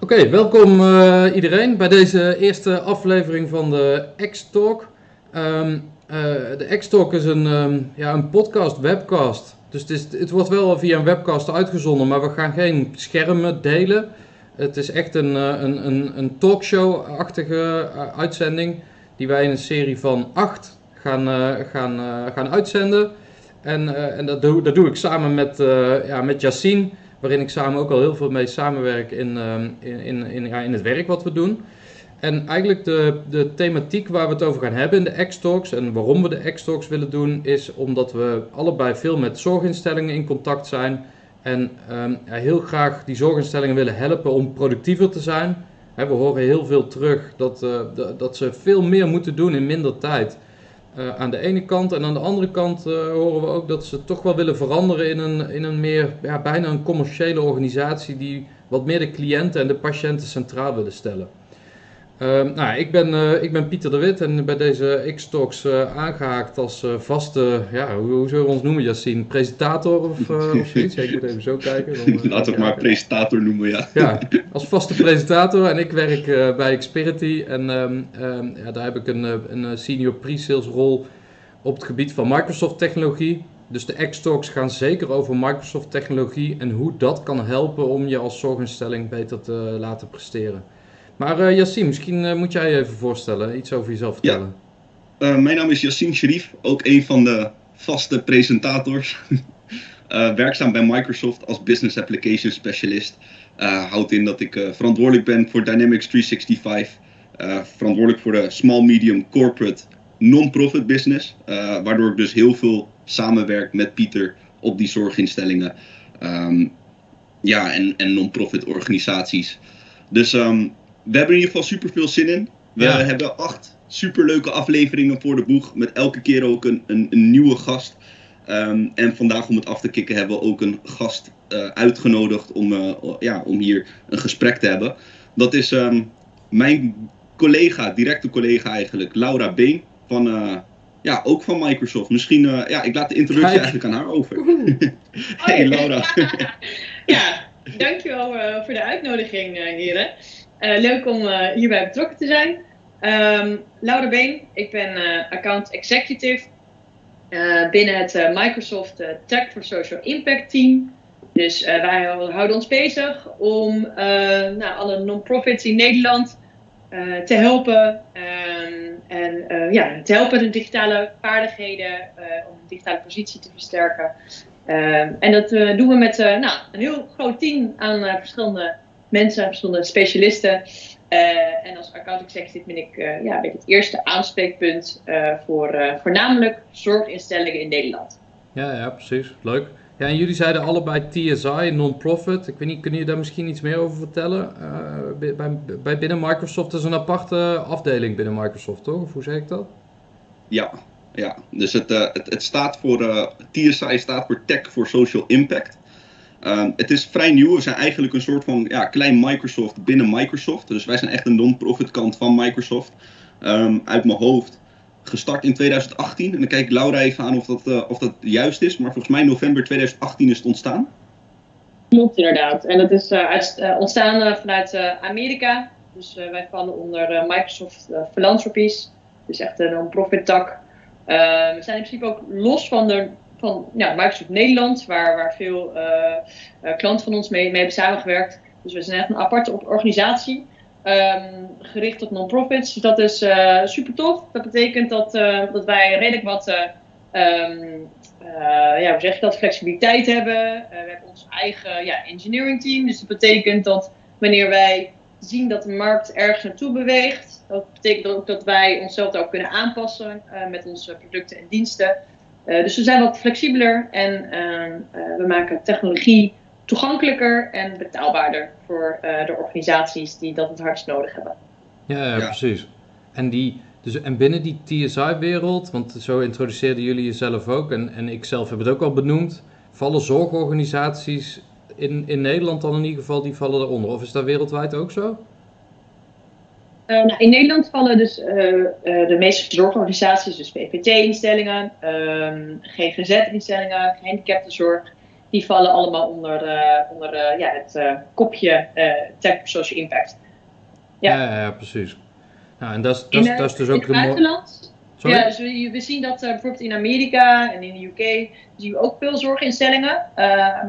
Oké, welkom uh, iedereen bij deze eerste aflevering van de X-Talk. Um, uh, de X-Talk is een, um, ja, een podcast, webcast. Dus het, is, het, wordt wel via een webcast uitgezonden, maar we gaan geen schermen delen. Het is echt een, uh, een, een, een talkshow-achtige uitzending die wij in een serie van acht gaan, gaan, gaan uitzenden. En, en dat, doe, dat doe ik samen met, ja, met Yassine waarin ik samen ook al heel veel mee samenwerk in, ehm, in, in, in, ja, in het werk wat we doen. En eigenlijk de, de thematiek waar we het over gaan hebben in de X-Talks en waarom we de X-Talks willen doen, is omdat we allebei veel met zorginstellingen in contact zijn en ja, heel graag die zorginstellingen willen helpen om productiever te zijn. we horen heel veel terug dat, uh, dat ze veel meer moeten doen in minder tijd. Uh, aan de ene kant. En aan de andere kant uh, horen we ook dat ze toch wel willen veranderen in een, in een meer, ja, bijna een commerciële organisatie die wat meer de cliënten en de patiënten centraal willen stellen. Uh, nou, ik, ben, uh, ik ben Pieter de Wit en bij deze X-Talks uh, aangehaakt als uh, vaste, ja, hoe, hoe, zullen we ons noemen, Yassine? Presentator of, of zoiets? Ja, ik moet even zo kijken. Dan, Laten we het maar presentator noemen, ja. Ja, als vaste presentator en ik werk bij Xperity en um, um, ja, daar heb ik een, een senior pre-sales rol op het gebied van Microsoft technologie. Dus de X-Talks gaan zeker over Microsoft technologie en hoe dat kan helpen om je als zorginstelling beter te laten presteren. Maar uh, Yassine, misschien uh, moet jij je even voorstellen, iets over jezelf vertellen. Ja. Uh, mijn naam is Yassine Sharif, ook een van de vaste presentators. werkzaam bij Microsoft als Business Application Specialist. houdt in dat ik verantwoordelijk ben voor Dynamics 365. verantwoordelijk voor de small, medium, corporate, non-profit business. waardoor ik dus heel veel samenwerk met Pieter op die zorginstellingen. Um, ja, en, en non-profit organisaties. Dus um, we hebben in ieder geval super veel zin in. We ja. hebben acht superleuke afleveringen voor de boeg. Met elke keer ook een, een, een nieuwe gast. Um, en vandaag om het af te kicken hebben we ook een gast uh, uitgenodigd om, uh, ja, om hier een gesprek te hebben. Dat is um, mijn collega, directe collega eigenlijk, Laura Been. Van, uh, ja, ook van Microsoft. Misschien, ja, ik laat de introductie eigenlijk aan haar over. hey Laura. ja, dankjewel voor de uitnodiging heren. Uh, leuk om uh, hierbij betrokken te zijn. Um, Laura Been, ik ben uh, account executive binnen het Microsoft Tech for Social Impact team. Dus wij houden ons bezig om nou, alle non-profits in Nederland te helpen. Um, en ja, te helpen de digitale vaardigheden om de digitale positie te versterken. Um, en dat doen we met nou, een heel groot team aan verschillende mensen, verschillende specialisten. Uh, en als account executive ben ik, uh, ja, ben ik het eerste aanspreekpunt uh, voor voornamelijk zorginstellingen in Nederland. Ja, ja, precies. Leuk. Ja, en jullie zeiden allebei TSI, non-profit. Ik weet niet, kunnen jullie daar misschien iets meer over vertellen? bij, bij binnen Microsoft is een aparte afdeling binnen Microsoft, toch? Of hoe zeg ik dat? Ja, ja. dus het, het, het staat voor, TSI staat voor Tech for Social Impact. Um, het is vrij nieuw. We zijn eigenlijk een soort van ja, klein Microsoft binnen Microsoft. Dus wij zijn echt een non-profit kant van Microsoft. Um, uit mijn hoofd gestart in 2018. En dan kijk ik Laura even aan of dat, uh, of dat juist is. Maar volgens mij november 2018 is het ontstaan. Klopt inderdaad. En dat is uit, uh, ontstaan vanuit Amerika. Dus wij vallen onder Microsoft Philanthropies. Dus echt een non-profit tak. Ehm, we zijn in principe ook los van de van ja, Microsoft Nederland, waar, waar veel uh, klanten van ons mee, mee hebben samengewerkt. Dus we zijn echt een aparte organisatie. Um, gericht op non-profits. Dus dat is uh, super tof. Dat betekent dat, dat wij redelijk wat um, ja, hoe zeg je dat, flexibiliteit hebben. we hebben ons eigen ja, engineering team. Dus dat betekent dat wanneer wij zien dat de markt ergens naartoe beweegt, dat betekent ook dat wij onszelf ook kunnen aanpassen met onze producten en diensten. Uh, dus we zijn wat flexibeler en uh, we maken technologie toegankelijker en betaalbaarder voor uh, de organisaties die dat het hardst nodig hebben. Ja, ja, ja. precies. En, die, dus, en binnen die TSI-wereld, want zo introduceerden jullie jezelf ook en, en ik zelf heb het ook al benoemd, vallen zorgorganisaties in, in Nederland dan in ieder geval, die vallen eronder? Of is dat wereldwijd ook zo? Uh, nou, in Nederland vallen dus uh, uh, de meeste zorgorganisaties, dus PPT-instellingen, um, GGZ-instellingen, gehandicaptenzorg. die vallen allemaal onder, onder ja, het kopje tech social impact. Ja, ja, ja precies. Nou, en dat dat is dus ook in het buitenland, ja, dus we, we, zien dat bijvoorbeeld in Amerika en in de UK zien we ook veel zorginstellingen,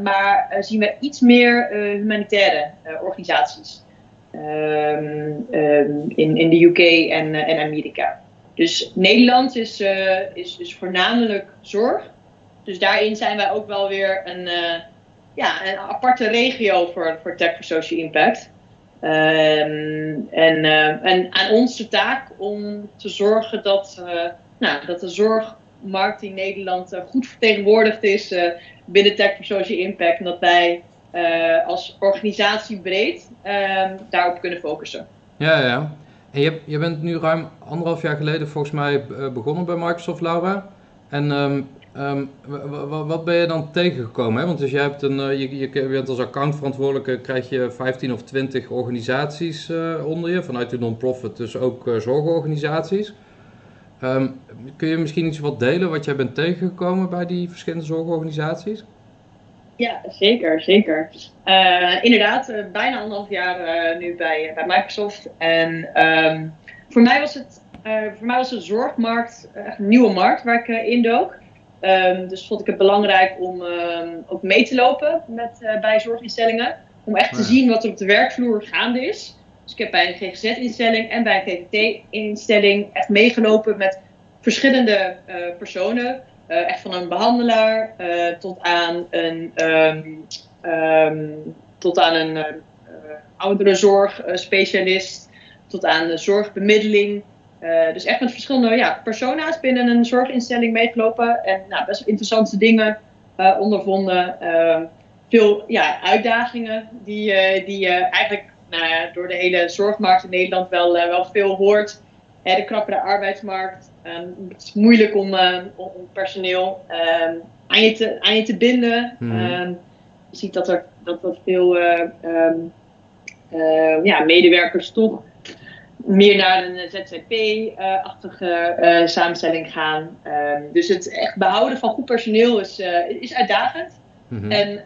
maar zien we iets meer humanitaire organisaties. Ehm, ehm, in, in de UK en, en Amerika. Dus Nederland is, uh, is, is voornamelijk zorg. Dus daarin zijn wij ook wel weer een, uh, ja, een aparte regio voor, voor Tech for Social Impact. Um, en, en aan ons de taak om te zorgen dat, nou, dat de zorgmarkt in Nederland goed vertegenwoordigd is binnen Tech for Social Impact. En dat wij als organisatie breed daarop kunnen focussen. Ja, ja. En je, je bent nu ruim anderhalf jaar geleden volgens mij eh, begonnen bij Microsoft, Laura. En um, um, wat ben je dan tegengekomen? Hè? Want dus jij hebt een, uh, je, je bent als accountverantwoordelijke, krijg je 15 of 20 organisaties onder je, vanuit de non-profit, dus ook zorgorganisaties. Kun je misschien iets wat delen wat jij bent tegengekomen bij die verschillende zorgorganisaties? Ja, zeker, zeker. Uh, inderdaad, uh, bijna anderhalf jaar uh, nu bij, bij Microsoft. En um, voor, mij was het, voor mij was de zorgmarkt echt een nieuwe markt waar ik in dook. Um, dus vond ik het belangrijk om um, ook mee te lopen met, bij zorginstellingen. Om echt te zien wat er op de werkvloer gaande is. Dus ik heb bij een GGZ-instelling en bij een GGT-instelling echt meegelopen met verschillende personen. Uh, echt van een behandelaar uh, tot aan een, um, um, tot aan een uh, tot aan de zorgbemiddeling. dus echt met verschillende ja, persona's binnen een zorginstelling meegelopen en nou, best wel interessante dingen ondervonden. Ehm, veel ja, uitdagingen die, die je eigenlijk nou, door de hele zorgmarkt in Nederland wel, wel veel hoort. De krappere arbeidsmarkt, Um, het is moeilijk om, uh, om personeel um, aan, je te, aan je te binden. Mm. Um, je ziet dat er, dat er veel uh, ja, medewerkers toch meer naar een ZZP-achtige uh, samenstelling gaan. dus het echt behouden van goed personeel is, is uitdagend. Mm-hmm. En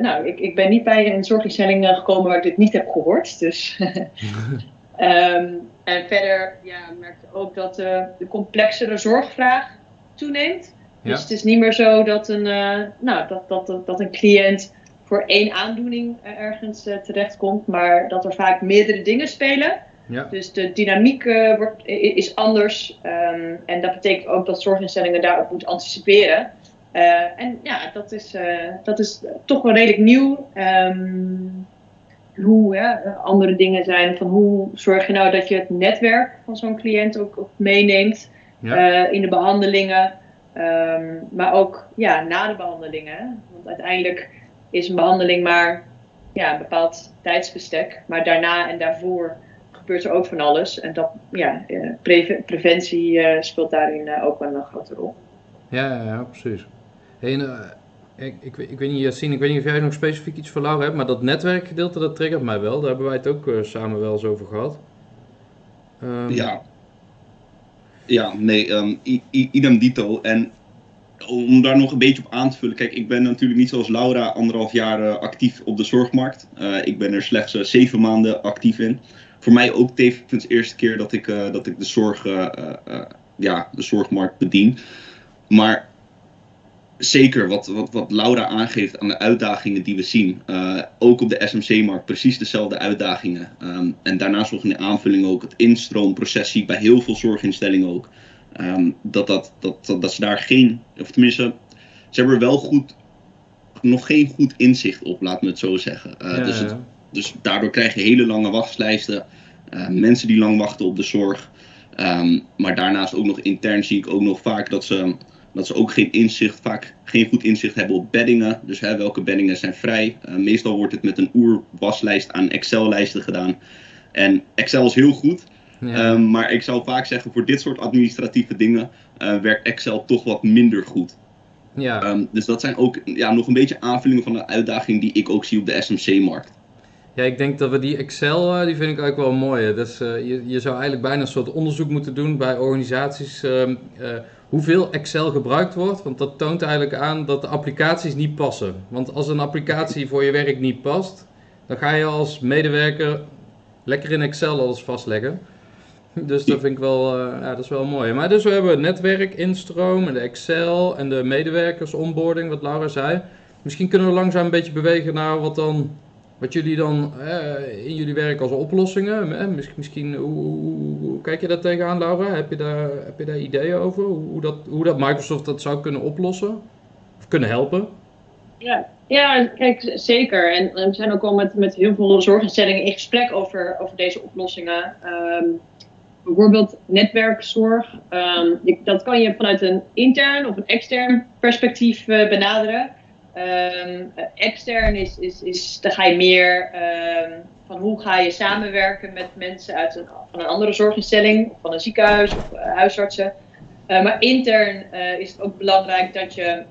nou, ik, ik ben niet bij een zorginstelling gekomen waar ik dit niet heb gehoord. Dus Um, en verder ja, merkte ook dat uh, de complexere zorgvraag toeneemt. Ja. Dus het is niet meer zo dat een, uh, nou, dat, dat, dat een cliënt voor één aandoening ergens uh, terechtkomt, maar dat er vaak meerdere dingen spelen. Ja. Dus de dynamiek wordt, is anders. Um, en dat betekent ook dat zorginstellingen daarop moeten anticiperen. en ja, dat is, dat is toch wel redelijk nieuw. Um, hoe hè, andere dingen zijn van hoe zorg je nou dat je het netwerk van zo'n cliënt ook, ook meeneemt uh, in de behandelingen. Um, maar ook ja, na de behandelingen. Want uiteindelijk is een behandeling maar ja, een bepaald tijdsbestek. Maar daarna en daarvoor gebeurt er ook van alles. En dat, ja, pre preventie uh, speelt daarin ook wel een grote rol. Ja, ja, precies. Hey, ik, ik, ik, weet niet, Yassine, ik weet niet of jij nog specifiek iets voor Laura hebt, maar dat netwerkgedeelte, dat triggert mij wel. Daar hebben wij het ook uh, samen wel eens over gehad. Um... Ja. Ja, nee, um, idem dito. En om daar nog een beetje op aan te vullen. Kijk, ik ben natuurlijk niet zoals Laura anderhalf jaar uh, actief op de zorgmarkt. Uh, ik ben er slechts zeven maanden actief in. Voor mij ook tevens de eerste keer dat ik, dat ik de, zorg, ja, de zorgmarkt bedien. Maar zeker wat, wat, wat Laura aangeeft aan de uitdagingen die we zien. Uh, ook op de SMC-markt precies dezelfde uitdagingen. Um, en daarnaast nog in de aanvulling ook het instroomproces zie ik bij heel veel zorginstellingen ook. Um, dat, dat, dat, dat, dat, ze daar geen, of tenminste, ze hebben er wel goed, nog geen goed inzicht op, laat me het zo zeggen. Uh, ja, dus, het, dus daardoor krijg je hele lange wachtlijsten. Uh, mensen die lang wachten op de zorg. Um, maar daarnaast ook nog intern zie ik ook nog vaak dat ze dat ze ook geen inzicht, vaak geen goed inzicht hebben op beddingen. Dus hè, welke beddingen zijn vrij. Uh, meestal wordt het met een oerwaslijst aan Excel-lijsten gedaan. En Excel is heel goed. Ja. Um, maar ik zou vaak zeggen, voor dit soort administratieve dingen uh, werkt Excel toch wat minder goed. Ja. Um, dus dat zijn ook ja, nog een beetje aanvullingen van de uitdaging die ik ook zie op de SMC-markt. Ja, ik denk dat we die Excel, eh, die vind ik eigenlijk wel mooi. Dus uh, je, je zou eigenlijk bijna een soort onderzoek moeten doen bij organisaties uh, hoeveel Excel gebruikt wordt. Want dat toont eigenlijk aan dat de applicaties niet passen. Want als een applicatie voor je werk niet past, dan ga je als medewerker lekker in Excel alles vastleggen. Dus dat vind ik wel, ja, dat is wel mooi. Maar dus we hebben het netwerk, instroom en de Excel en de medewerkers onboarding, wat Laura zei. Misschien kunnen we langzaam een beetje bewegen naar wat dan wat jullie dan eh, in jullie werk als oplossingen, eh, misschien, hoe, hoe, kijk je daar tegenaan Laura? Heb je daar, heb je daar ideeën over? Hoe, dat, hoe dat Microsoft dat zou kunnen oplossen? Of kunnen helpen? Ja, ja kijk, zeker. En we zijn ook al met, met heel veel zorginstellingen in gesprek over, over deze oplossingen. Um, bijvoorbeeld netwerkzorg. Um, dat kan je vanuit een intern of een extern perspectief uh, benaderen. Um, extern is, is, is, dan ga je meer um, van hoe ga je samenwerken met mensen uit een, van een andere zorginstelling, van een ziekenhuis of uh, huisartsen. Uh, maar intern is het ook belangrijk dat je,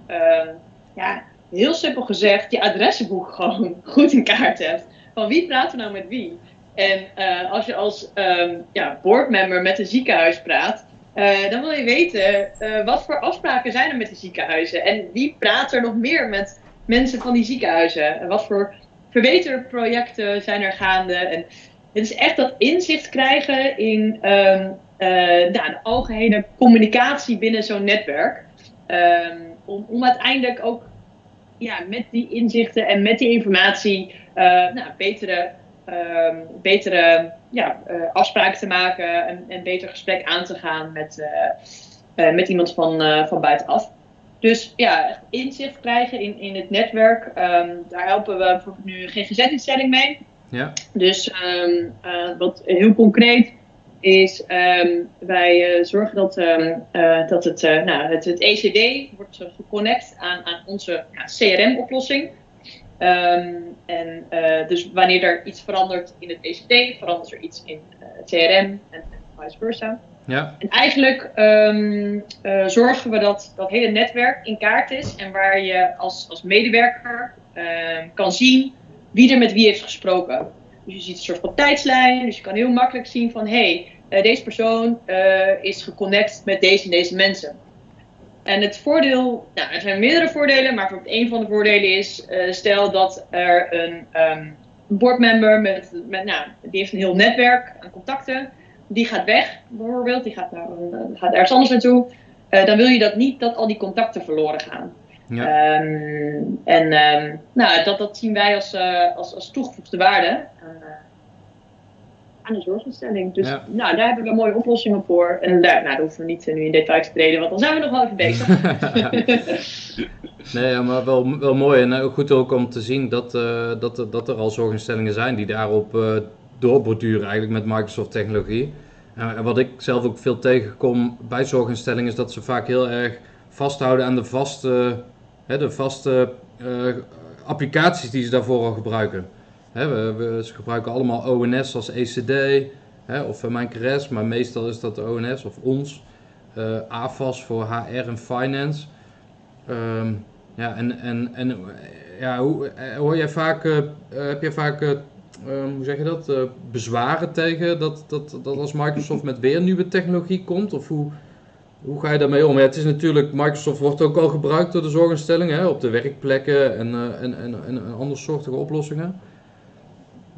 ja, heel simpel gezegd, je adressenboek gewoon goed in kaart hebt. Van wie praten we nou met wie? En als je als ja, boardmember met een ziekenhuis praat, uh, dan wil je weten uh, wat voor afspraken zijn er met die ziekenhuizen en wie praat er nog meer met mensen van die ziekenhuizen en wat voor verbeterprojecten zijn er gaande. En het is echt dat inzicht krijgen in um, uh, nou, de algehele communicatie binnen zo'n netwerk. Um, om, om uiteindelijk ook ja, met die inzichten en met die informatie nou, betere um, betere ja, uh, afspraken te maken en een beter gesprek aan te gaan met, uh, uh, met iemand van, van buitenaf. Dus ja, inzicht krijgen in, in het netwerk. Um, daar helpen we nu een GGZ-instelling mee. Ja. Dus um, wat heel concreet is, wij zorgen dat, dat het, nou, het, het ECD wordt geconnect aan, aan onze ja, CRM-oplossing. Um, en uh, dus wanneer er iets verandert in het ECT, verandert er iets in uh, het CRM en, en, vice versa. Ja. En eigenlijk um, uh, zorgen we dat dat hele netwerk in kaart is en waar je als, als medewerker kan zien wie er met wie heeft gesproken. Dus je ziet een soort van tijdslijn, dus je kan heel makkelijk zien van hé, hey, deze persoon is geconnect met deze en deze mensen. En het voordeel, nou, er zijn meerdere voordelen, maar een van de voordelen is, uh, stel dat er een um, boardmember met, met, nou, die heeft een heel netwerk aan contacten, die gaat weg bijvoorbeeld, die gaat, naar een, gaat ergens anders naartoe, uh, dan wil je dat niet dat al die contacten verloren gaan. Ja. Um, en um, nou, dat, dat zien wij als, uh, als, als toegevoegde waarde aan de zorginstelling. Dus ja. nou, daar hebben we mooie oplossingen voor. En daar, nou, daar hoeven we niet nu in details te treden, want dan zijn we nog wel even bezig. nee, maar wel, wel mooi. En ook goed ook om te zien dat, uh, dat, dat er al zorginstellingen zijn die daarop uh, doorborduren eigenlijk met Microsoft technologie. Uh, en wat ik zelf ook veel tegenkom bij zorginstellingen is dat ze vaak heel erg vasthouden aan de vaste, hè, de vaste applicaties die ze daarvoor al gebruiken. We, we, ze gebruiken allemaal ONS als ECD hè, of MijnCRS, maar meestal is dat de ONS of ons. Uh, AFAS voor HR en Finance. Um, ja, en, en, en ja, hoe, hoor jij vaak, heb je vaak, uh, hoe zeg je dat, bezwaren tegen dat, dat, dat als Microsoft met weer nieuwe technologie komt? Of hoe, hoe ga je daarmee om? Ja, het is natuurlijk, Microsoft wordt ook al gebruikt door de zorginstellingen op de werkplekken en, en, en, en andersoortige oplossingen.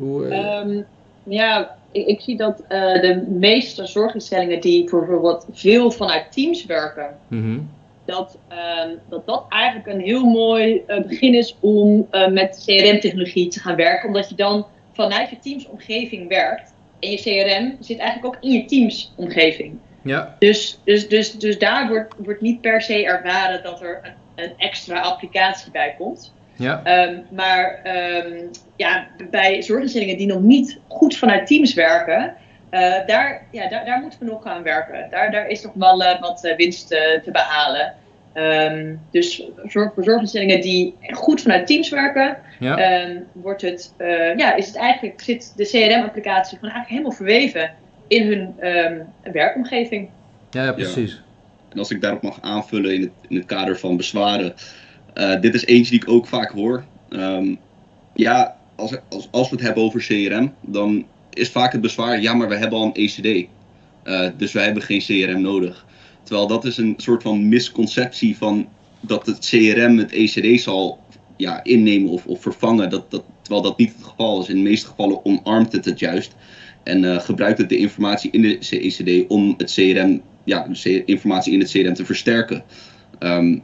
Hoe, uh... um, ja, ik, ik, zie dat uh, de meeste zorginstellingen die bijvoorbeeld veel vanuit teams werken, mm -hmm. dat, um, dat dat eigenlijk een heel mooi uh, begin is om uh, met CRM-technologie te gaan werken. Omdat je dan vanuit je teamsomgeving werkt. En je CRM zit eigenlijk ook in je teamsomgeving. Ja. Dus, dus, dus, dus daar wordt, wordt niet per se ervaren dat er een, een extra applicatie bij komt. Ja. Um, maar um, ja, bij zorginstellingen die nog niet goed vanuit teams werken, uh, daar, ja, daar, daar moeten we nog aan werken. Daar, daar is nog wel uh, wat uh, winst te behalen. Um, dus voor, voor zorginstellingen die goed vanuit teams werken, ja. wordt het, ja, is het eigenlijk, zit de CRM-applicatie gewoon eigenlijk helemaal verweven in hun werkomgeving. Ja, ja precies. Ja. En als ik daarop mag aanvullen in het, in het kader van bezwaren. Uh, dit is eentje die ik ook vaak hoor. Um, ja, als, als, als we het hebben over CRM, dan is vaak het bezwaar, ja, maar we hebben al een ECD. Uh, dus wij hebben geen CRM nodig. Terwijl dat is een soort van misconceptie van dat het CRM het ECD zal ja, innemen of, of vervangen. Dat, dat, terwijl dat niet het geval is. In de meeste gevallen omarmt het het juist. En uh, gebruikt het de informatie in de ECD om het CRM, ja, de informatie in het CRM te versterken. Um,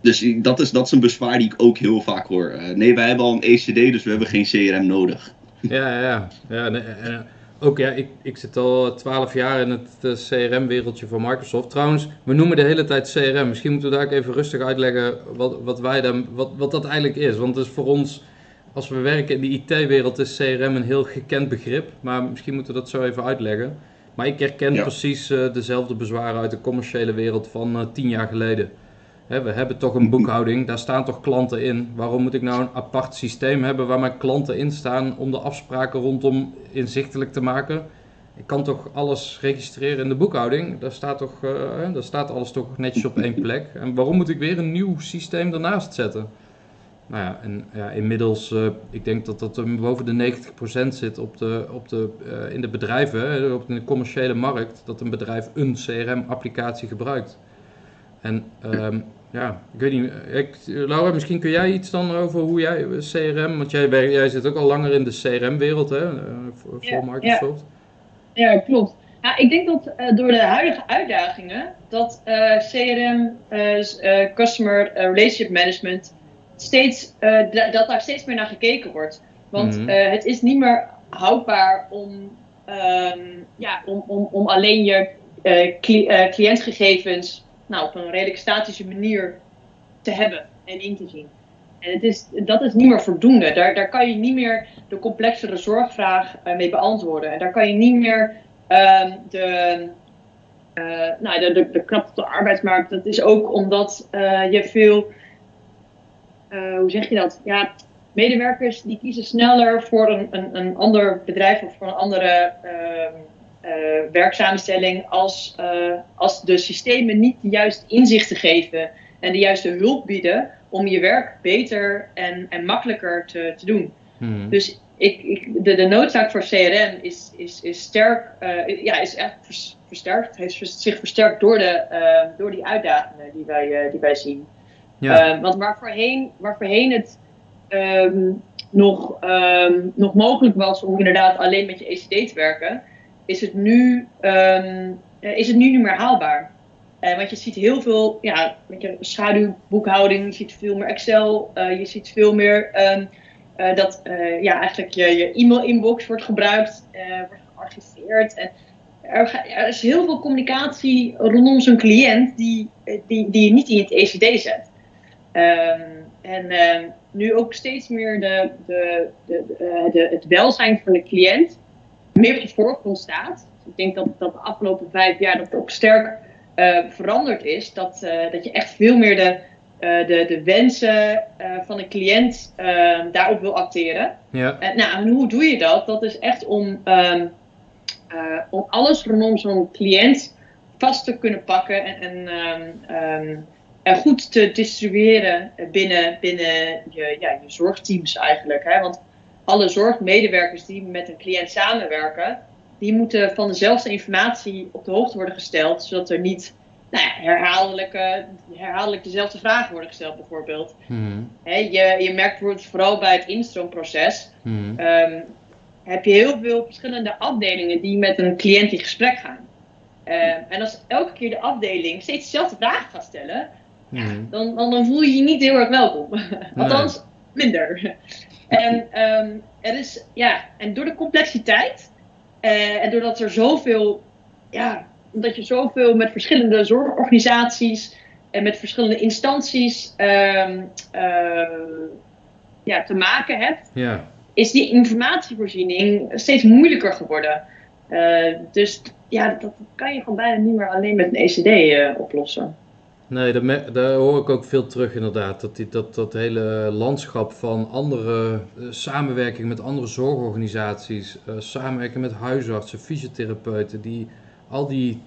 dus dat is, dat is een bezwaar die ik ook heel vaak hoor. Uh, nee, wij hebben al een ECD, dus we hebben geen CRM nodig. Ja, ja, ja. nee, uh, ook ja, ik, ik zit al twaalf jaar in het uh, CRM-wereldje van Microsoft. Trouwens, we noemen de hele tijd CRM. Misschien moeten we daar ook even rustig uitleggen wat, wat, wij dan, wat, wat dat eigenlijk is. Want het is voor ons, als we werken in de IT-wereld, is CRM een heel gekend begrip. Maar misschien moeten we dat zo even uitleggen. Maar ik herken ja. precies dezelfde bezwaren uit de commerciële wereld van tien jaar geleden we hebben toch een boekhouding, daar staan toch klanten in. Waarom moet ik nou een apart systeem hebben waar mijn klanten in staan om de afspraken rondom inzichtelijk te maken? Ik kan toch alles registreren in de boekhouding? Daar staat, toch, uh, daar staat alles toch netjes op één plek. En waarom moet ik weer een nieuw systeem ernaast zetten? Nou ja, en ja, inmiddels, uh, ik denk dat dat boven de 90% zit op de, op de, uh, in de bedrijven, op de commerciële markt, dat een bedrijf een CRM-applicatie gebruikt. En um, ja, ik weet niet. Ik, Laura, misschien kun jij iets dan over hoe jij CRM, want jij, jij zit ook al langer in de CRM-wereld hè, eh, voor, ja, Microsoft. Ja, ja klopt. Ja, ik denk dat uh, door de huidige uitdagingen dat uh, CRM, Customer Relationship Management, steeds, dat daar steeds meer naar gekeken wordt. Want mm -hmm. het is niet meer houdbaar om, um, ja, om, om, om alleen je cli cliëntgegevens nou, op een redelijk statische manier te hebben en in te zien. En het is, dat is niet meer voldoende. Daar, daar kan je niet meer de complexere zorgvraag uh, mee beantwoorden. En daar kan je niet meer uh, de, uh, nou, de, de, de op de arbeidsmarkt. Dat is ook omdat uh, je veel, hoe zeg je dat? Ja, medewerkers die kiezen sneller voor een, een, een ander bedrijf of voor een andere ehm, werksamenstelling als, uh, als de systemen niet de juiste inzichten geven en de juiste hulp bieden om je werk beter en, en makkelijker te, te doen. Hmm. Dus ik, ik, de, de noodzaak voor CRM is, is, is sterk, uh, ja, is echt versterkt, heeft zich versterkt door, de, door die uitdagingen die wij, die wij zien. Ja. want waar voorheen, waar voorheen het um, nog, um, nog mogelijk was om inderdaad alleen met je ECD te werken, is het nu, um, is het nu niet meer haalbaar. Uh, want je ziet heel veel ja, je schaduwboekhouding, je ziet veel meer Excel, uh, je ziet veel meer uh, dat ja, eigenlijk je, je e-mail inbox wordt gebruikt, wordt gearchiveerd. En er, is heel veel communicatie rondom zo'n cliënt die, die, die je niet in het ECD zet. Um, en nu ook steeds meer de, de, de, de, het welzijn van de cliënt meer op de voorgrond staat. ik denk dat, dat de afgelopen vijf jaar dat ook sterk uh, veranderd is. Dat, uh, dat je echt veel meer de, uh, de, de wensen van de cliënt daarop wil acteren. Ja. En, nou, en hoe doe je dat? Dat is echt om, um, om alles rondom zo'n cliënt vast te kunnen pakken en, en, um, um, en goed te distribueren binnen, binnen je, ja, je zorgteams eigenlijk. Hè? Want alle zorgmedewerkers die met een cliënt samenwerken, die moeten van dezelfde informatie op de hoogte worden gesteld, zodat er niet nou ja, herhaaldelijk, herhaaldelijk dezelfde vragen worden gesteld, bijvoorbeeld. Mm je, je merkt bijvoorbeeld vooral bij het instroomproces, mm um, heb je heel veel verschillende afdelingen die met een cliënt in gesprek gaan. Um, en als elke keer de afdeling steeds dezelfde vragen gaat stellen, mhm. dan, dan, dan, voel je je niet heel erg welkom. Althans, minder. En um, er is, ja, en door de complexiteit uh, en doordat er zoveel, ja, omdat je zoveel met verschillende zorgorganisaties en met verschillende instanties um, uh, ja, te maken hebt, ja. is die informatievoorziening steeds moeilijker geworden. Uh, dus ja, dat, dat, kan je gewoon bijna niet meer alleen met een ECD oplossen. Nee, daar, hoor ik ook veel terug inderdaad. Dat, die, dat, dat hele landschap van andere uh, samenwerking met andere zorgorganisaties, uh, samenwerking met huisartsen, fysiotherapeuten, die, al, die,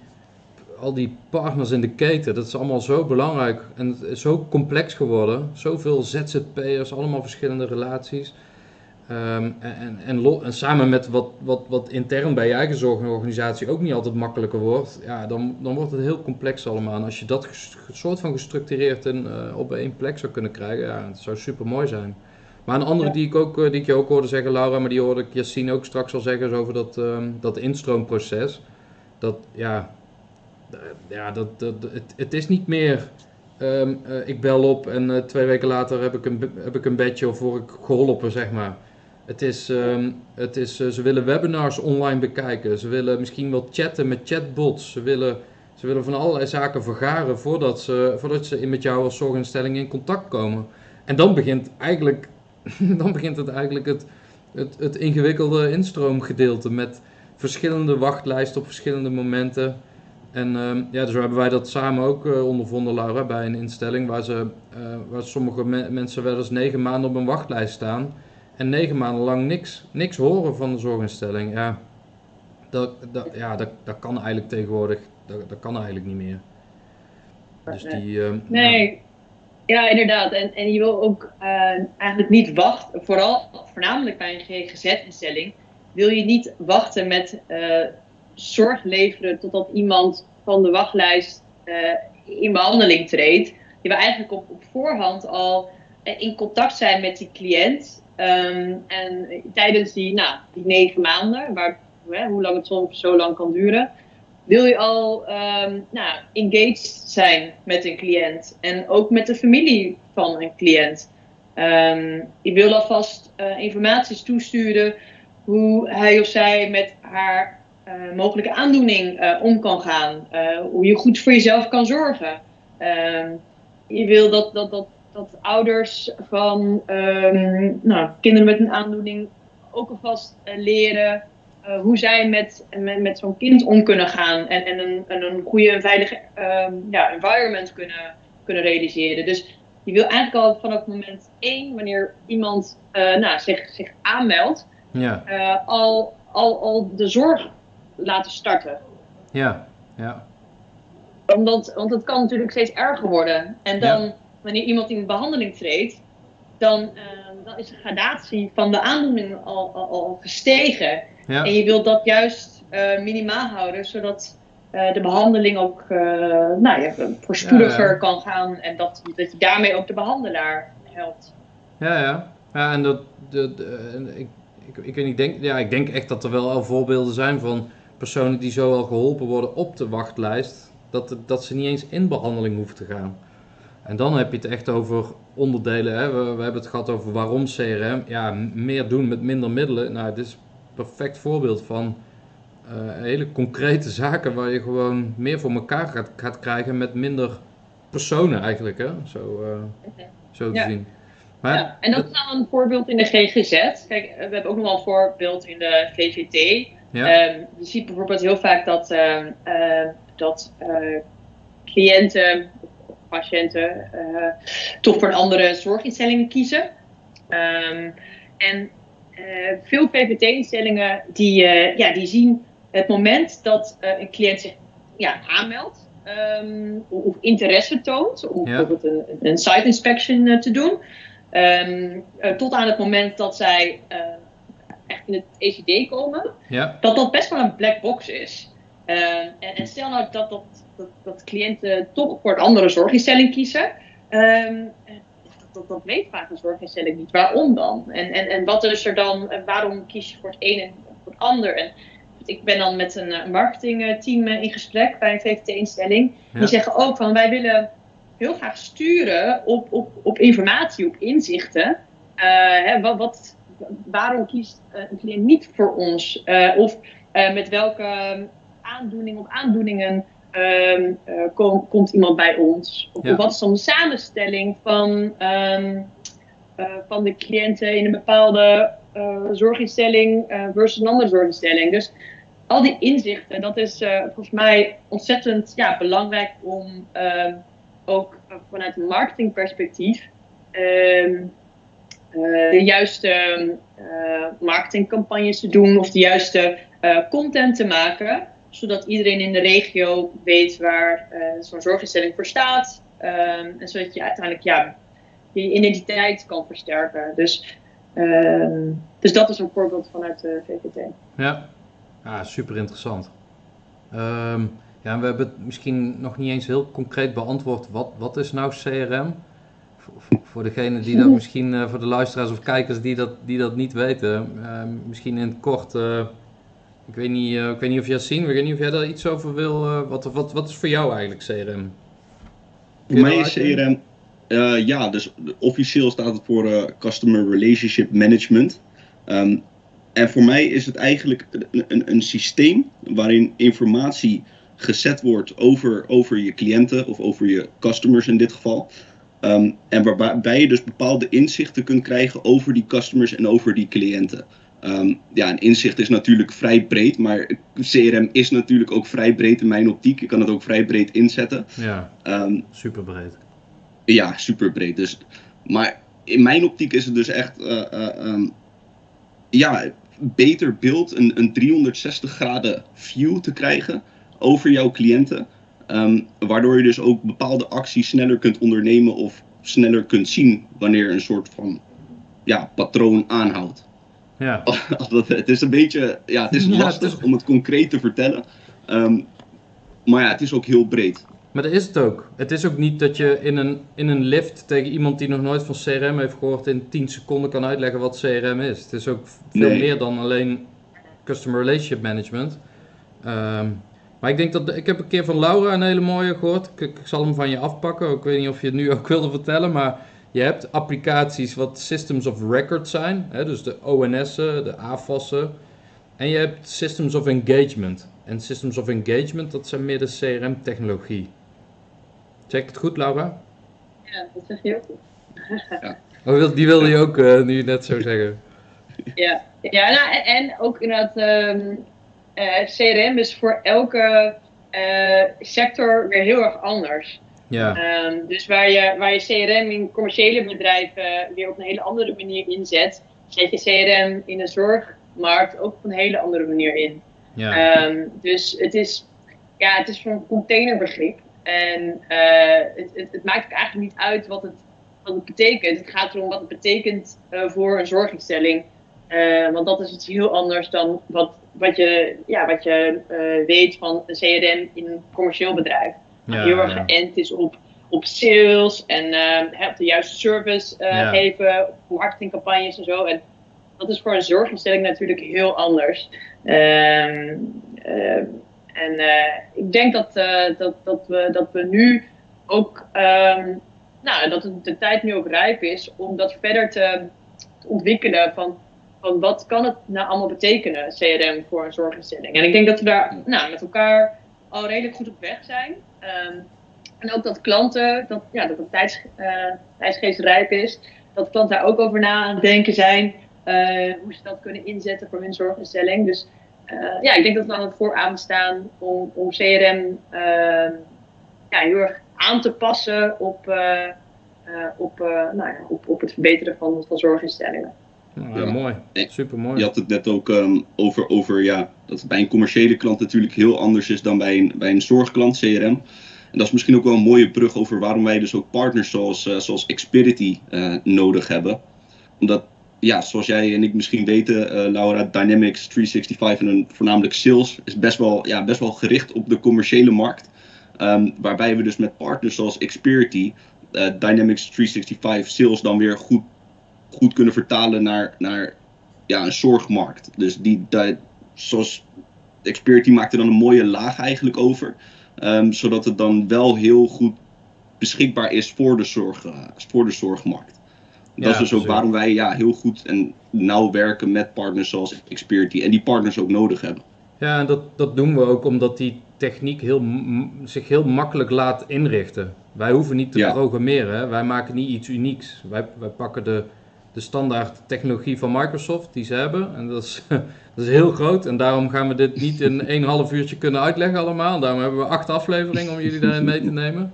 al die partners in de keten, dat is allemaal zo belangrijk en zo complex geworden. Zoveel ZZP'ers, allemaal verschillende relaties. Ehm, en, en, en, samen met wat, wat, wat intern bij je eigen zorgorganisatie ook niet altijd makkelijker wordt, ja, dan, dan wordt het heel complex allemaal. En als je dat soort van gestructureerd in, uh, op één plek zou kunnen krijgen, ja, het zou super mooi zijn. Maar een andere die, ik ook, die ik je ook hoorde zeggen, Laura, maar die hoorde ik Yassine ook straks al zeggen, is over dat, um, dat instroomproces. Dat, ja, ja dat, dat, het, het is niet meer um, uh, ik bel op en uh, twee weken later heb ik een, heb ik een bedje of word ik geholpen, zeg maar. Het is, um, het is uh, ze willen webinars online bekijken. Ze willen misschien wel chatten met chatbots. Ze willen, ze willen van allerlei zaken vergaren voordat ze, voordat ze met jou als zorginstelling in contact komen. En dan begint eigenlijk dan begint het eigenlijk het, het, het ingewikkelde instroomgedeelte met verschillende wachtlijsten op verschillende momenten. En uh, ja, dus hebben wij dat samen ook uh, ondervonden, Laura, bij een instelling waar, ze, uh, waar sommige me mensen wel eens negen maanden op een wachtlijst staan en negen maanden lang niks, niks horen van de zorginstelling. Ja, dat, dat, ja, dat, dat kan eigenlijk tegenwoordig, dat, dat kan eigenlijk niet meer. Dus die, uh, nee, ja. Ja, inderdaad. En, en je wil ook uh, eigenlijk niet wachten, vooral voornamelijk bij een GGZ-instelling, wil je niet wachten met uh, zorg leveren totdat iemand van de wachtlijst uh, in behandeling treedt. Je wil eigenlijk op, op voorhand al in contact zijn met die cliënt. Um, en tijdens die, nou, die negen maanden, waar, hè, hoe lang het soms zo lang kan duren, wil je al um, nou, engaged zijn met een cliënt en ook met de familie van een cliënt. Um, je wil alvast uh, informaties toesturen hoe hij of zij met haar uh, mogelijke aandoening uh, om kan gaan, hoe je goed voor jezelf kan zorgen. Je wil dat, dat, dat, dat ouders van nou, kinderen met een aandoening ook alvast leren uh, hoe zij met, met, met zo'n kind om kunnen gaan en, en, een, en een goede en veilige um, ja, environment kunnen, kunnen realiseren. Dus je wil eigenlijk al vanaf moment één, wanneer iemand uh, nou, zich, zich aanmeldt, ja. uh, al, al, al de zorg laten starten. Ja, ja. Omdat, want het kan natuurlijk steeds erger worden. En dan, ja. Wanneer iemand in behandeling treedt, dan, dan is de gradatie van de aandoening al, al, al gestegen. Ja. En je wilt dat juist uh, minimaal houden, zodat uh, de behandeling ook uh, nou, ja, voorspoediger ja, kan gaan en dat, dat je daarmee ook de behandelaar helpt. Ja, ja. ja en dat, dat ik, ik, ik, ik, denk, ja, ik denk echt dat er wel al voorbeelden zijn van personen die zo al geholpen worden op de wachtlijst, dat, dat ze niet eens in behandeling hoeven te gaan. En dan heb je het echt over onderdelen. Hè? We, we hebben het gehad over waarom CRM. Ja, meer doen met minder middelen. Nou, het is perfect voorbeeld van uh, hele concrete zaken waar je gewoon meer voor elkaar gaat, gaat krijgen met minder personen eigenlijk, hè? Zo, uh, zo te ja. zien. Maar, ja, en dat is dan een voorbeeld in de GGZ. Kijk, we hebben ook nog wel een voorbeeld in de VVT. Ja. Um, je ziet bijvoorbeeld heel vaak dat, uh, uh, dat cliënten patiënten toch voor een andere zorginstelling kiezen. Um, en uh, veel PVT-instellingen die, uh, ja, die zien het moment dat een cliënt zich ja, aanmeldt um, of interesse toont om ja. bijvoorbeeld een, een site inspection te doen, um, tot aan het moment dat zij echt in het ECD komen, ja. dat dat best wel een black box is. En, en, stel nou dat, dat, dat, dat cliënten toch voor een andere zorginstelling kiezen. Um, dat, dat weet vaak een zorginstelling niet. Waarom dan? En, en, en wat is er dan, waarom kies je voor het een en voor het ander? En ik ben dan met een marketingteam in gesprek bij een VVT-instelling. Ja. Die zeggen ook van wij willen heel graag sturen op, op, op informatie, op inzichten. Uh, hè, wat, wat, waarom kiest een cliënt niet voor ons? Uh, of uh, met welke aandoening of aandoeningen um, uh, kom, komt iemand bij ons? Of, ja. wat is dan de samenstelling van, um, uh, van de cliënten in een bepaalde uh, zorginstelling versus een andere zorginstelling? Dus al die inzichten, dat is volgens mij ontzettend ja, belangrijk om ehm, ook vanuit een marketingperspectief de juiste marketingcampagnes te doen of de juiste content te maken zodat iedereen in de regio weet waar uh, zo'n zorginstelling voor staat. Um, en zodat je uiteindelijk ja, je identiteit kan versterken. Dus Ehm, dus dat is een voorbeeld vanuit de VVT. Ja, ah, super interessant. Ehm, ja, we hebben het misschien nog niet eens heel concreet beantwoord. Wat, wat is nou CRM? Voor, voor degene die dat misschien, uh, voor de luisteraars of kijkers die dat, die dat niet weten, uh, misschien in het kort. Ik, weet niet, ik weet niet of jij zien, ik weet niet of jij daar iets over wil. wat, wat, wat is voor jou eigenlijk CRM? Voor mij is CRM, ja, dus officieel staat het voor Customer Relationship Management. Um, en voor mij is het eigenlijk een, een, een systeem waarin informatie gezet wordt over, over je cliënten of over je customers in dit geval. Um, en waarbij je dus bepaalde inzichten kunt krijgen over die customers en over die cliënten. Um, ja, een inzicht is natuurlijk vrij breed, maar CRM is natuurlijk ook vrij breed in mijn optiek. Je kan het ook vrij breed inzetten. Ja, um, super breed. Ja, super breed. Dus, maar in mijn optiek is het dus echt uh, uh, ja, beter beeld, een, een 360 graden view te krijgen over jouw cliënten. Waardoor je dus ook bepaalde acties sneller kunt ondernemen of sneller kunt zien wanneer een soort van ja, patroon aanhoudt. Ja. het is een beetje, ja, het is lastig het is... om het concreet te vertellen. Um, maar ja, het is ook heel breed. Maar dat is het ook. Het is ook niet dat je in een, in een lift tegen iemand die nog nooit van CRM heeft gehoord in 10 seconden kan uitleggen wat CRM is. Het is ook veel nee. meer dan alleen Customer Relationship Management. Um, maar ik denk dat, ik heb een keer van Laura een hele mooie gehoord. Ik, ik, zal hem van je afpakken. Ik weet niet of je het nu ook wilde vertellen, maar je hebt applicaties wat Systems of Record zijn. Hè, dus de ONS'en, de AFAS'en. En je hebt Systems of Engagement. En Systems of Engagement, dat zijn meer de CRM-technologie. Check het goed, Laura? Ja, dat zeg je ook goed. ja. Oh, die wilde je ook uh, nu net zo zeggen. Ja, ja nou, en, en ook inderdaad, um, uh, CRM is voor elke uh, sector weer heel erg anders. Ja. Um, dus waar je, waar je CRM in commerciële bedrijven weer op een hele andere manier inzet, zet je CRM in de zorgmarkt ook op een hele andere manier in. Ja. Um, dus het is, ja, het is een containerbegrip. En uh, het, het, het, maakt ook eigenlijk niet uit wat het, wat het betekent. Het gaat erom wat het betekent uh, voor een zorginstelling. Uh, want dat is iets heel anders dan wat, wat je, ja, wat je weet van een CRM in een commercieel bedrijf. Ja, heel erg geënt is op, op sales en op de juiste service Ja. geven, op marketingcampagnes en zo. En dat is voor een zorginstelling natuurlijk heel anders. Ehm, ehm, en eh, ik denk dat, eh, dat, dat, we, dat we nu ook, ehm, nou, dat het de tijd nu ook rijp is om dat verder te, te ontwikkelen van, van wat kan het nou allemaal betekenen, CRM voor een zorginstelling. En ik denk dat we daar nou, met elkaar al redelijk goed op weg zijn. Ehm, en ook dat klanten, dat, ja, dat het tijds, rijp is, dat klanten daar ook over na aan het denken zijn. eh, hoe ze dat kunnen inzetten voor hun zorginstelling. Dus eh, ja, ik denk dat we aan het vooraan staan om, om CRM eh, ja, heel erg aan te passen op, op, nou ja, op, op het verbeteren van, van zorginstellingen. Nou, Ja. mooi. Super mooi. Je had het net ook ehm, over, over ja, dat het bij een commerciële klant natuurlijk heel anders is dan bij een, bij een zorgklant, CRM. En dat is misschien ook wel een mooie brug over waarom wij dus ook partners zoals, eh, zoals Xperity eh, nodig hebben. Omdat, ja, zoals jij en ik misschien weten, eh, Laura, Dynamics 365 en een, voornamelijk sales is best wel, ja, best wel gericht op de commerciële markt. Ehm, waarbij we dus met partners zoals Xperity Dynamics 365 sales dan weer goed, goed kunnen vertalen naar, naar ja, een zorgmarkt. Dus die, die zoals Xperity maakt er dan een mooie laag eigenlijk over. Ehm, zodat het dan wel heel goed beschikbaar is voor de, zorg, eh, voor de zorgmarkt. Dat Ja, is dus ook waarom wij ja, heel goed en nauw werken met partners zoals Xperity. En die partners ook nodig hebben. Ja, en dat, dat doen we ook omdat die techniek heel, zich heel makkelijk laat inrichten. Wij hoeven niet te Ja. programmeren, hè. wij maken niet iets unieks. Wij, wij pakken de, de standaard technologie van Microsoft die ze hebben. En dat is, dat is heel groot. En daarom gaan we dit niet in een half uurtje kunnen uitleggen allemaal. Daarom hebben we acht afleveringen om jullie daarin mee te nemen.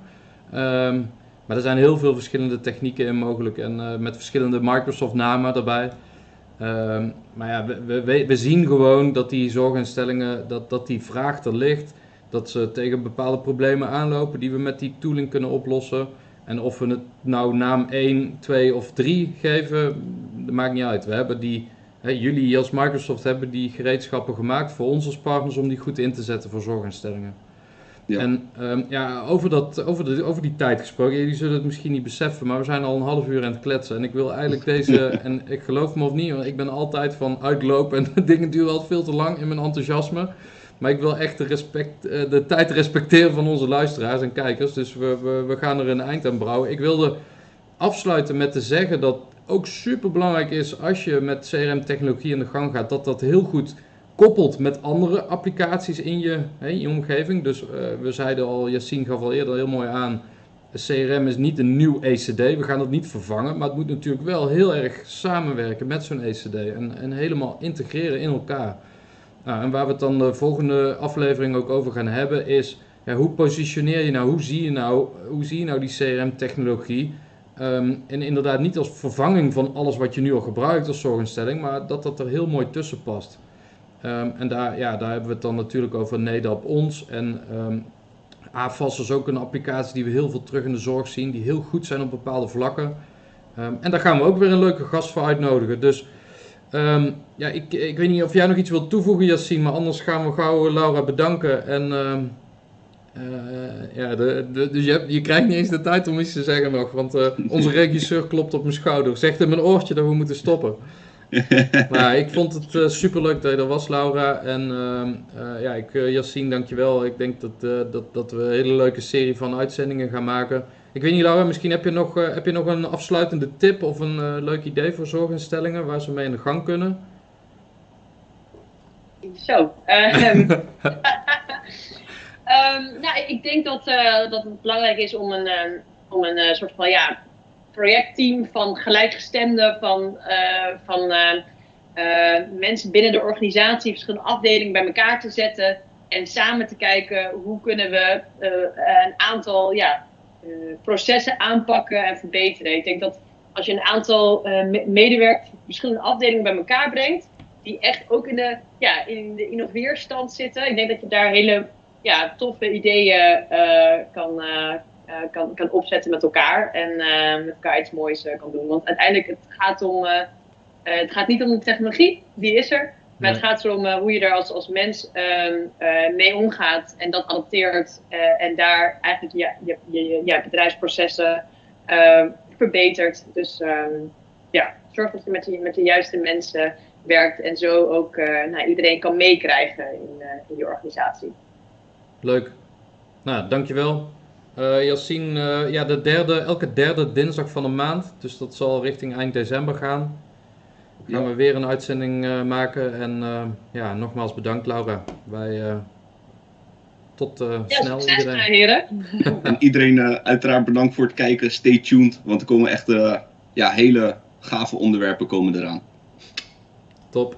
Ehm, maar er zijn heel veel verschillende technieken in mogelijk. En eh, met verschillende Microsoft namen daarbij. Ehm, maar ja, we- we, we zien gewoon dat die zorginstellingen, dat, dat die vraag er ligt. Dat ze tegen bepaalde problemen aanlopen die we met die tooling kunnen oplossen. En of we het nou naam 1, 2 of 3 geven, dat maakt niet uit. We hebben die, hè, jullie als Microsoft hebben die gereedschappen gemaakt voor ons als partners om die goed in te zetten voor zorginstellingen. Ja. En ehm, ja, over, dat, over, de, over die tijd gesproken, jullie zullen het misschien niet beseffen, maar we zijn al een half uur aan het kletsen. En ik wil eigenlijk deze, en ik geloof me of niet, want ik ben altijd van uitlopen en dingen duren altijd veel te lang in mijn enthousiasme. Maar ik wil echt de, respect, eh, de tijd respecteren van onze luisteraars en kijkers. Dus we, we, gaan er een eind aan brouwen. Ik wilde afsluiten met te zeggen dat ook super belangrijk is als je met CRM-technologie in de gang gaat, dat dat heel goed koppelt met andere applicaties in je, hè, in omgeving. Dus eh, we zeiden al, Yassine gaf al eerder heel mooi aan, CRM is niet een nieuw ECD, we gaan het niet vervangen, maar het moet natuurlijk wel heel erg samenwerken met zo'n ECD en, en helemaal integreren in elkaar. Nou, en waar we het dan de volgende aflevering ook over gaan hebben is, hoe positioneer je nou, hoe zie je nou, hoe zie je nou die CRM-technologie? Ehm, en inderdaad niet als vervanging van alles wat je nu al gebruikt als zorginstelling, maar dat dat er heel mooi tussen past. Ehm, en daar, ja, daar hebben we het dan natuurlijk over NEDAP ons. En um, is ook een applicatie die we heel veel terug in de zorg zien, die heel goed zijn op bepaalde vlakken. En daar gaan we ook weer een leuke gast voor uitnodigen. Dus ja, ik, ik weet niet of jij nog iets wilt toevoegen, Yassine, maar anders gaan we gauw Laura bedanken. En uh, ja, de, de, dus je, je, krijgt niet eens de tijd om iets te zeggen nog, want uh, onze regisseur klopt op mijn schouder. Zegt in mijn oortje dat we moeten stoppen. maar ik vond het uh, superleuk dat je er was, Laura. En uh, ja, ik, Yassine, dankjewel. Ik denk dat, dat, dat we een hele leuke serie van uitzendingen gaan maken. Ik weet niet, Laura, misschien heb je nog, heb je nog een afsluitende tip of een leuk idee voor zorginstellingen waar ze mee in de gang kunnen? Zo. Um, um, nou, ik denk dat, dat het belangrijk is om een, om een soort van ja, projectteam van gelijkgestemden, van, van mensen binnen de organisatie, verschillende afdelingen bij elkaar te zetten en samen te kijken hoe kunnen we een aantal ja, processen aanpakken en verbeteren. Ik denk dat als je een aantal medewerkers van verschillende afdelingen bij elkaar brengt, die echt ook in de, ja, in de innoveerstand zitten, ik denk dat je daar hele ja, toffe ideeën kan, uh, kan, kan opzetten met elkaar en met elkaar iets moois kan doen. Want uiteindelijk het gaat om, het gaat niet om de technologie, die is er. Maar het gaat erom hoe je er als, als mens ehm, mee omgaat en dat adopteert en daar eigenlijk je, je, je, je bedrijfsprocessen ehm, verbetert. Dus um, ja, zorg dat je met, die, met de juiste mensen werkt en zo ook nou, iedereen kan meekrijgen in, in je organisatie. Leuk. Nou, dankjewel. Uh, Yassine, ja, de derde, elke derde dinsdag van de maand, dus dat zal richting eind december gaan. Gaan ja. we weer een uitzending uh, maken. En ja, nogmaals bedankt Laura. Wij, tot ja, snel succes, iedereen. heren. en iedereen uiteraard bedankt voor het kijken. Stay tuned, want er komen echt ja, hele gave onderwerpen komen eraan. Top.